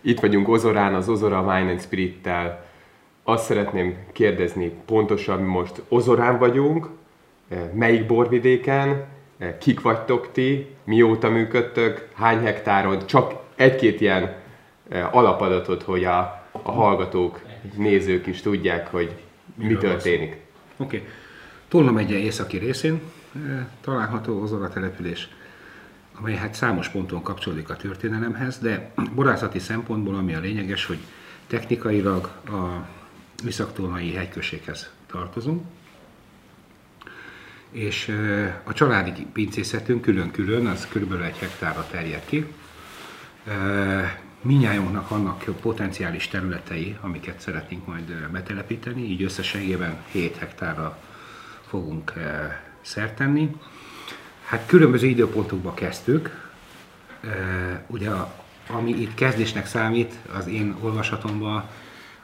Itt vagyunk Ozorán, az Ozora Wine and Spirit-tel. Azt szeretném kérdezni pontosan, most Ozorán vagyunk, melyik borvidéken, kik vagytok ti, mióta működtök, hány hektáron, csak egy-két ilyen alapadatot, hogy a, a hallgatók, nézők is tudják, hogy mi történik. Oké. Okay. Tolna megye északi részén található Ozora település amely hát számos ponton kapcsolódik a történelemhez, de borászati szempontból ami a lényeges, hogy technikailag a Viszaktónai hegyközséghez tartozunk, és a családi pincészetünk külön-külön, az kb. egy hektárra terjed ki. Minnyájunknak vannak potenciális területei, amiket szeretnénk majd betelepíteni, így összességében 7 hektárra fogunk szert tenni. Hát különböző időpontokban kezdtük. Ugye ami itt kezdésnek számít, az én olvasatomban,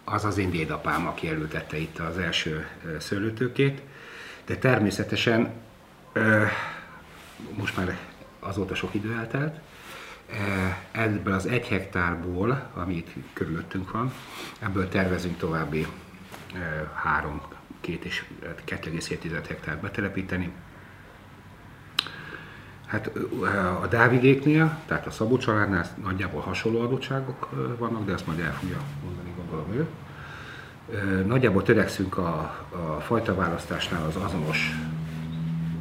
az az én dédapám, aki elültette itt az első szőlőtőkét. De természetesen most már azóta sok idő eltelt, ebből az egy hektárból, ami itt körülöttünk van, ebből tervezünk további három, két és 2,7 hektár betelepíteni. Hát a Dávidéknél, tehát a Szabó családnál nagyjából hasonló adottságok vannak, de ezt majd el fogja mondani gondolom ő. Nagyjából törekszünk a, a fajta választásnál az azonos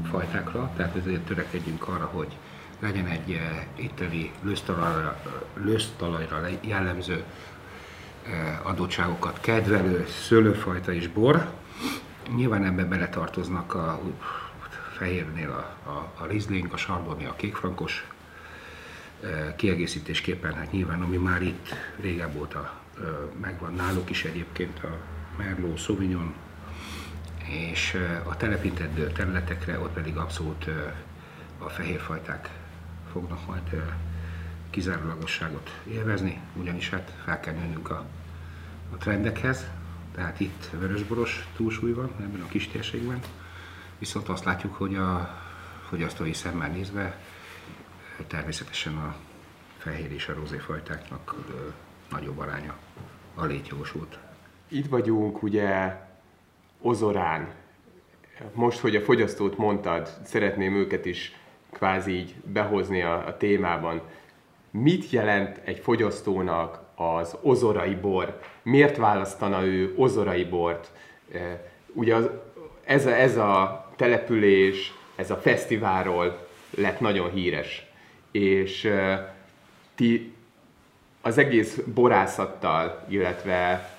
fajtákra, tehát ezért törekedjünk arra, hogy legyen egy itteni lősztalajra, lősztalajra jellemző adottságokat kedvelő szőlőfajta és bor. Nyilván ebbe beletartoznak a fehérnél a, a, a Riesling, a Chardonnay, a kékfrankos, kiegészítésképpen, hát nyilván ami már itt régebb óta megvan náluk is egyébként a Merlot, Sauvignon, és a telepített területekre ott pedig abszolút a fehérfajták fognak majd kizárólagosságot élvezni, ugyanis hát fel kell nőnünk a, a trendekhez, tehát itt vörösboros túlsúly van ebben a kis térségben, Viszont azt látjuk, hogy a fogyasztói szemmel nézve természetesen a fehér és a rozé fajtáknak nagyobb aránya a létjogosult. Itt vagyunk ugye Ozorán. Most, hogy a fogyasztót mondtad, szeretném őket is kvázi így behozni a, a témában. Mit jelent egy fogyasztónak az ozorai bor? Miért választana ő ozorai bort? Ugye az, ez, a, ez a település, ez a fesztiválról lett nagyon híres. És uh, ti az egész borászattal, illetve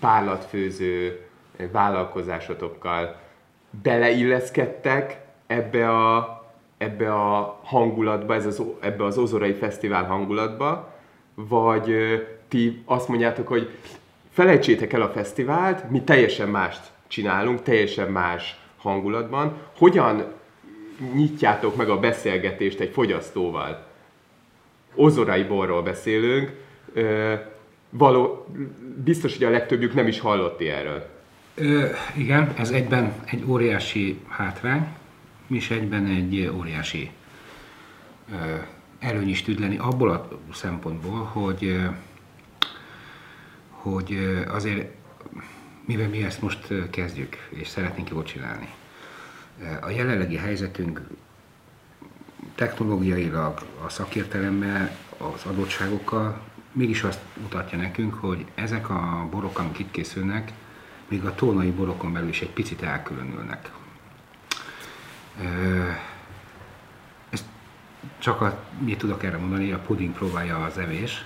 párlatfőző vállalkozásotokkal beleilleszkedtek ebbe a, ebbe a hangulatba, ez az, ebbe az Ozorai Fesztivál hangulatba, vagy ti azt mondjátok, hogy felejtsétek el a fesztivált, mi teljesen mást csinálunk, teljesen más hangulatban. Hogyan nyitjátok meg a beszélgetést egy fogyasztóval? Ozorai borról beszélünk, való, biztos, hogy a legtöbbjük nem is hallotti erről. Ö, igen, ez egyben egy óriási hátrány, és egyben egy óriási ö, előny is tud lenni abból a szempontból, hogy, hogy azért mivel mi ezt most kezdjük, és szeretnénk jól csinálni. A jelenlegi helyzetünk technológiailag, a szakértelemmel, az adottságokkal mégis azt mutatja nekünk, hogy ezek a borok, amik itt készülnek, még a tónai borokon belül is egy picit elkülönülnek. Ezt csak a, mit tudok erre mondani, a puding próbálja az evés,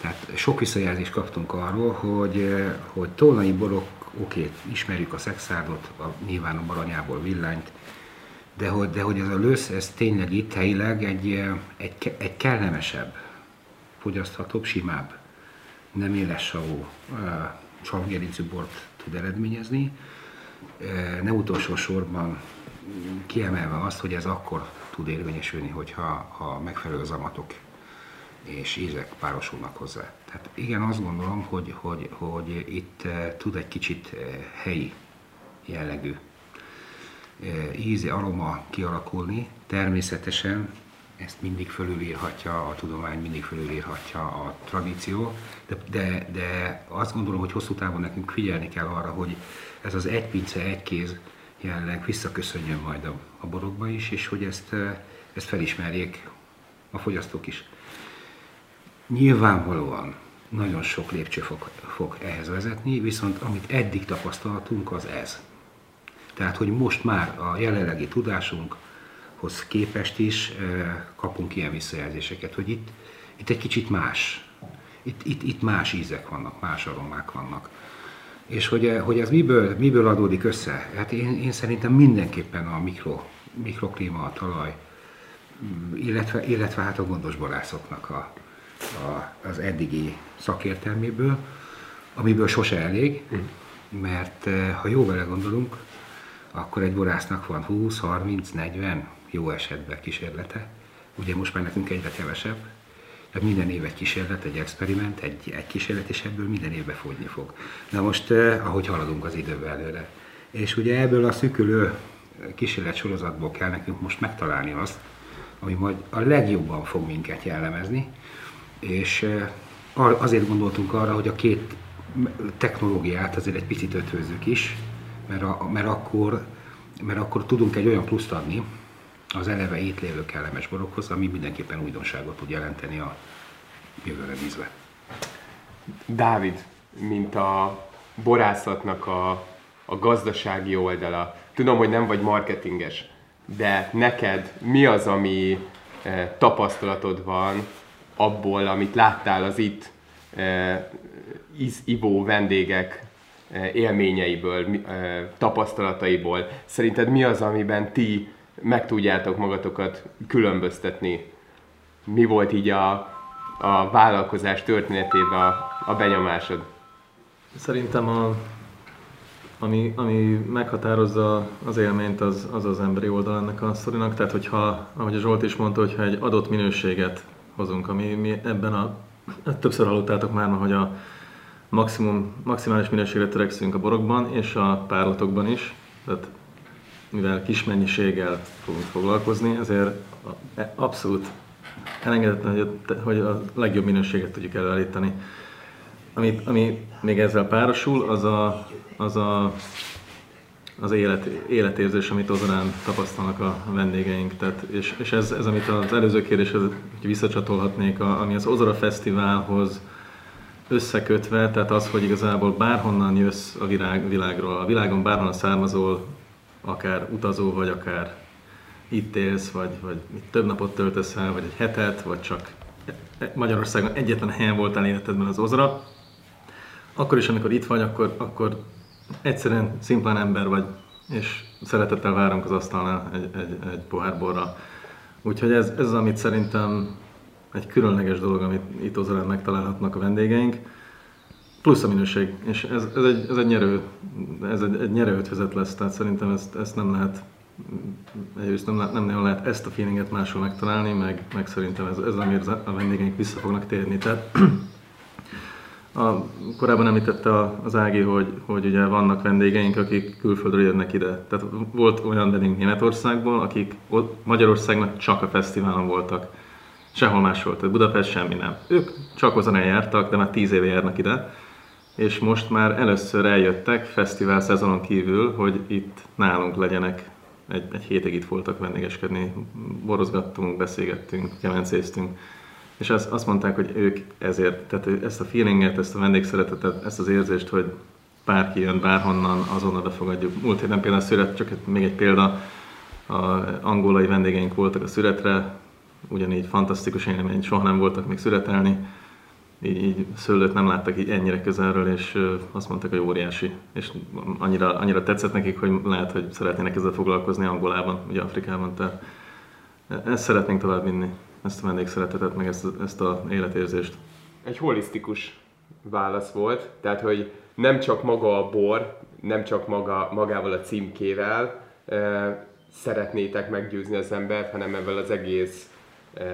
tehát sok visszajelzést kaptunk arról, hogy, eh, hogy tolnai borok, oké, ismerjük a szexádot, a, nyilván a baranyából villanyt, de hogy, de hogy ez a lösz, ez tényleg itt helyileg egy, eh, egy, egy kellemesebb, fogyaszthatóbb, simább, nem éles savú eh, savgerincű bort tud eredményezni. Ne utolsó sorban kiemelve azt, hogy ez akkor tud érvényesülni, hogyha ha megfelelő zamatok és ízek párosulnak hozzá. Tehát igen, azt gondolom, hogy, hogy, hogy itt eh, tud egy kicsit eh, helyi jellegű eh, ízi, aroma kialakulni. Természetesen ezt mindig fölülírhatja, a tudomány mindig fölülírhatja a tradíció, de, de, de azt gondolom, hogy hosszú távon nekünk figyelni kell arra, hogy ez az egy pince, egy kéz jelenleg visszaköszönjön majd a, a borokba is, és hogy ezt, ezt felismerjék a fogyasztók is. Nyilvánvalóan nagyon sok lépcső fog, fog ehhez vezetni, viszont amit eddig tapasztaltunk, az ez. Tehát, hogy most már a jelenlegi tudásunkhoz képest is kapunk ilyen visszajelzéseket, hogy itt, itt egy kicsit más. Itt, itt, itt más ízek vannak, más aromák vannak. És hogy, hogy ez miből, miből adódik össze? Hát én, én szerintem mindenképpen a mikro, mikroklíma, a talaj, illetve, illetve hát a gondos borászoknak a, a, az eddigi szakértelméből, amiből sose elég, mert ha jó vele gondolunk, akkor egy borásznak van 20, 30, 40, jó esetben kísérlete. Ugye most már nekünk egyre kevesebb, tehát minden év egy kísérlet, egy experiment, egy, egy kísérlet, és ebből minden évben fogyni fog. Na most, eh, ahogy haladunk az idővel előre. És ugye ebből a szűkülő kísérlet sorozatból kell nekünk most megtalálni azt, ami majd a legjobban fog minket jellemezni, és eh, azért gondoltunk arra, hogy a két technológiát azért egy picit ötvözzük is, mert, a, mert, akkor, mert akkor tudunk egy olyan pluszt adni az eleve itt lévő kellemes borokhoz, ami mindenképpen újdonságot tud jelenteni a jövőre nézve. Dávid, mint a borászatnak a, a gazdasági oldala, tudom, hogy nem vagy marketinges, de neked mi az, ami e, tapasztalatod van abból, amit láttál az itt e, ivó vendégek e, élményeiből, e, tapasztalataiból. Szerinted mi az, amiben ti meg tudjátok magatokat különböztetni? Mi volt így a, a vállalkozás történetében a, a benyomásod? Szerintem a, ami, ami meghatározza az élményt, az, az az emberi oldal ennek a sztorinak. Tehát, hogyha, ahogy a Zsolt is mondta, hogyha egy adott minőséget hozunk, ami mi ebben a, többször hallottátok már, hogy a maximum, maximális minőségre törekszünk a borokban és a párlatokban is. Tehát mivel kis mennyiséggel fogunk foglalkozni, ezért abszolút elengedetlen, hogy hogy a legjobb minőséget tudjuk előállítani. Ami, ami még ezzel párosul, az a, az, a, az élet, életérzés, amit Ozorán tapasztalnak a vendégeink. Tehát, és, és ez, ez, amit az előző kérdéshez visszacsatolhatnék, a, ami az Ozora Fesztiválhoz összekötve, tehát az, hogy igazából bárhonnan jössz a világ, világról, a világon bárhonnan származol, akár utazó vagy, akár itt élsz, vagy, vagy több napot töltesz el, vagy egy hetet, vagy csak Magyarországon egyetlen helyen voltál életedben az Ozra, akkor is, amikor itt vagy, akkor, akkor egyszerűen szimplán ember vagy, és szeretettel várunk az asztalnál egy, egy, egy pohár borra. Úgyhogy ez, ez az, amit szerintem egy különleges dolog, amit itt Ozrán megtalálhatnak a vendégeink plusz a minőség, és ez, ez, egy, ez egy nyerő, ez egy, egy nyerő ötvözet lesz, tehát szerintem ezt, ezt nem lehet egyrészt nem, nem nagyon lehet ezt a feelinget máshol megtalálni, meg, meg szerintem ez, ez amiért a vendégeink vissza fognak térni. Tehát a, korábban említette az Ági, hogy, hogy ugye vannak vendégeink, akik külföldről jönnek ide. Tehát volt olyan vendégünk Németországból, akik Magyarországnak csak a fesztiválon voltak. Sehol máshol, tehát Budapest semmi nem. Ők csak azon eljártak, de már tíz éve járnak ide és most már először eljöttek fesztivál szezonon kívül, hogy itt nálunk legyenek. Egy, egy hétig itt voltak vendégeskedni, borozgattunk, beszélgettünk, kemencéztünk, és azt, azt mondták, hogy ők ezért, tehát ezt a feelinget, ezt a vendégszeretetet, ezt az érzést, hogy bárki jön bárhonnan, azonnal befogadjuk. Múlt héten például szület, csak még egy példa, a angolai vendégeink voltak a születre, ugyanígy fantasztikus élmény, soha nem voltak még születelni, így, így szőlőt nem láttak így ennyire közelről, és azt mondták, hogy óriási. És annyira, annyira tetszett nekik, hogy lehet, hogy szeretnének ezzel foglalkozni Angolában, ugye Afrikában. Tehát ezt szeretnénk tovább vinni, ezt a vendégszeretetet, meg ezt, ezt a életérzést. Egy holisztikus válasz volt, tehát hogy nem csak maga a bor, nem csak maga, magával a címkével e, szeretnétek meggyőzni az embert, hanem ebben az egész e,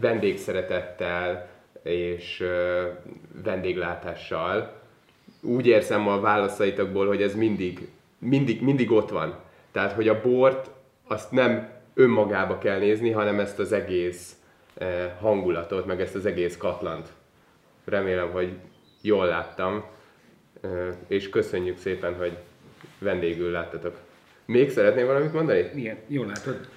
vendégszeretettel, és vendéglátással. Úgy érzem a válaszaitokból, hogy ez mindig, mindig, mindig ott van. Tehát, hogy a bort azt nem önmagába kell nézni, hanem ezt az egész hangulatot, meg ezt az egész katlant. Remélem, hogy jól láttam, eh, és köszönjük szépen, hogy vendégül láttatok. Még szeretném valamit mondani? Igen, jól látod.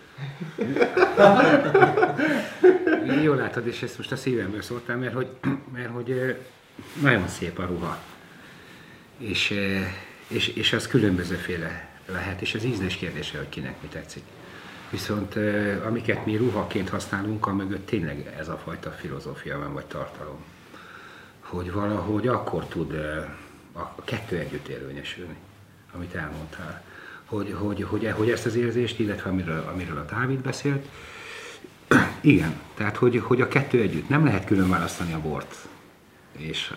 jól látod, és ezt most a szívemből szóltam, mert hogy, mert hogy nagyon szép a ruha. És, és, és az különbözőféle lehet, és az ízlés kérdése, hogy kinek mi tetszik. Viszont amiket mi ruhaként használunk, a mögött tényleg ez a fajta filozófia van, vagy tartalom. Hogy valahogy akkor tud a kettő együtt érvényesülni, amit elmondtál. Hogy, hogy, hogy, hogy ezt az érzést, illetve amiről, amiről a Dávid beszélt, igen, tehát hogy, hogy a kettő együtt nem lehet külön választani a bort és,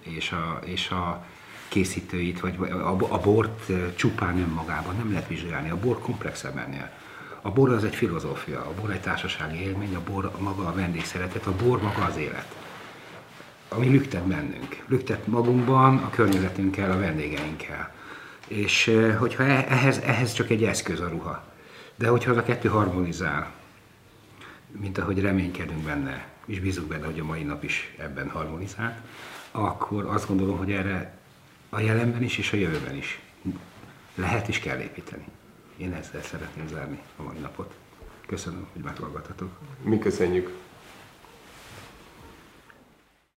és, a, és a készítőit, vagy a, a bort csupán önmagában nem lehet vizsgálni. A bor komplexebb ennél. A bor az egy filozófia, a bor egy társasági élmény, a bor maga a vendégszeretet, a bor maga az élet. Ami lüktet bennünk. Lüktet magunkban, a környezetünkkel, a vendégeinkkel. És hogyha e, ehhez, ehhez csak egy eszköz a ruha. De hogyha az a kettő harmonizál, mint ahogy reménykedünk benne, és bízunk benne, hogy a mai nap is ebben harmonizál, akkor azt gondolom, hogy erre a jelenben is és a jövőben is lehet és kell építeni. Én ezzel szeretném zárni a mai napot. Köszönöm, hogy meghallgattatok. Mi köszönjük.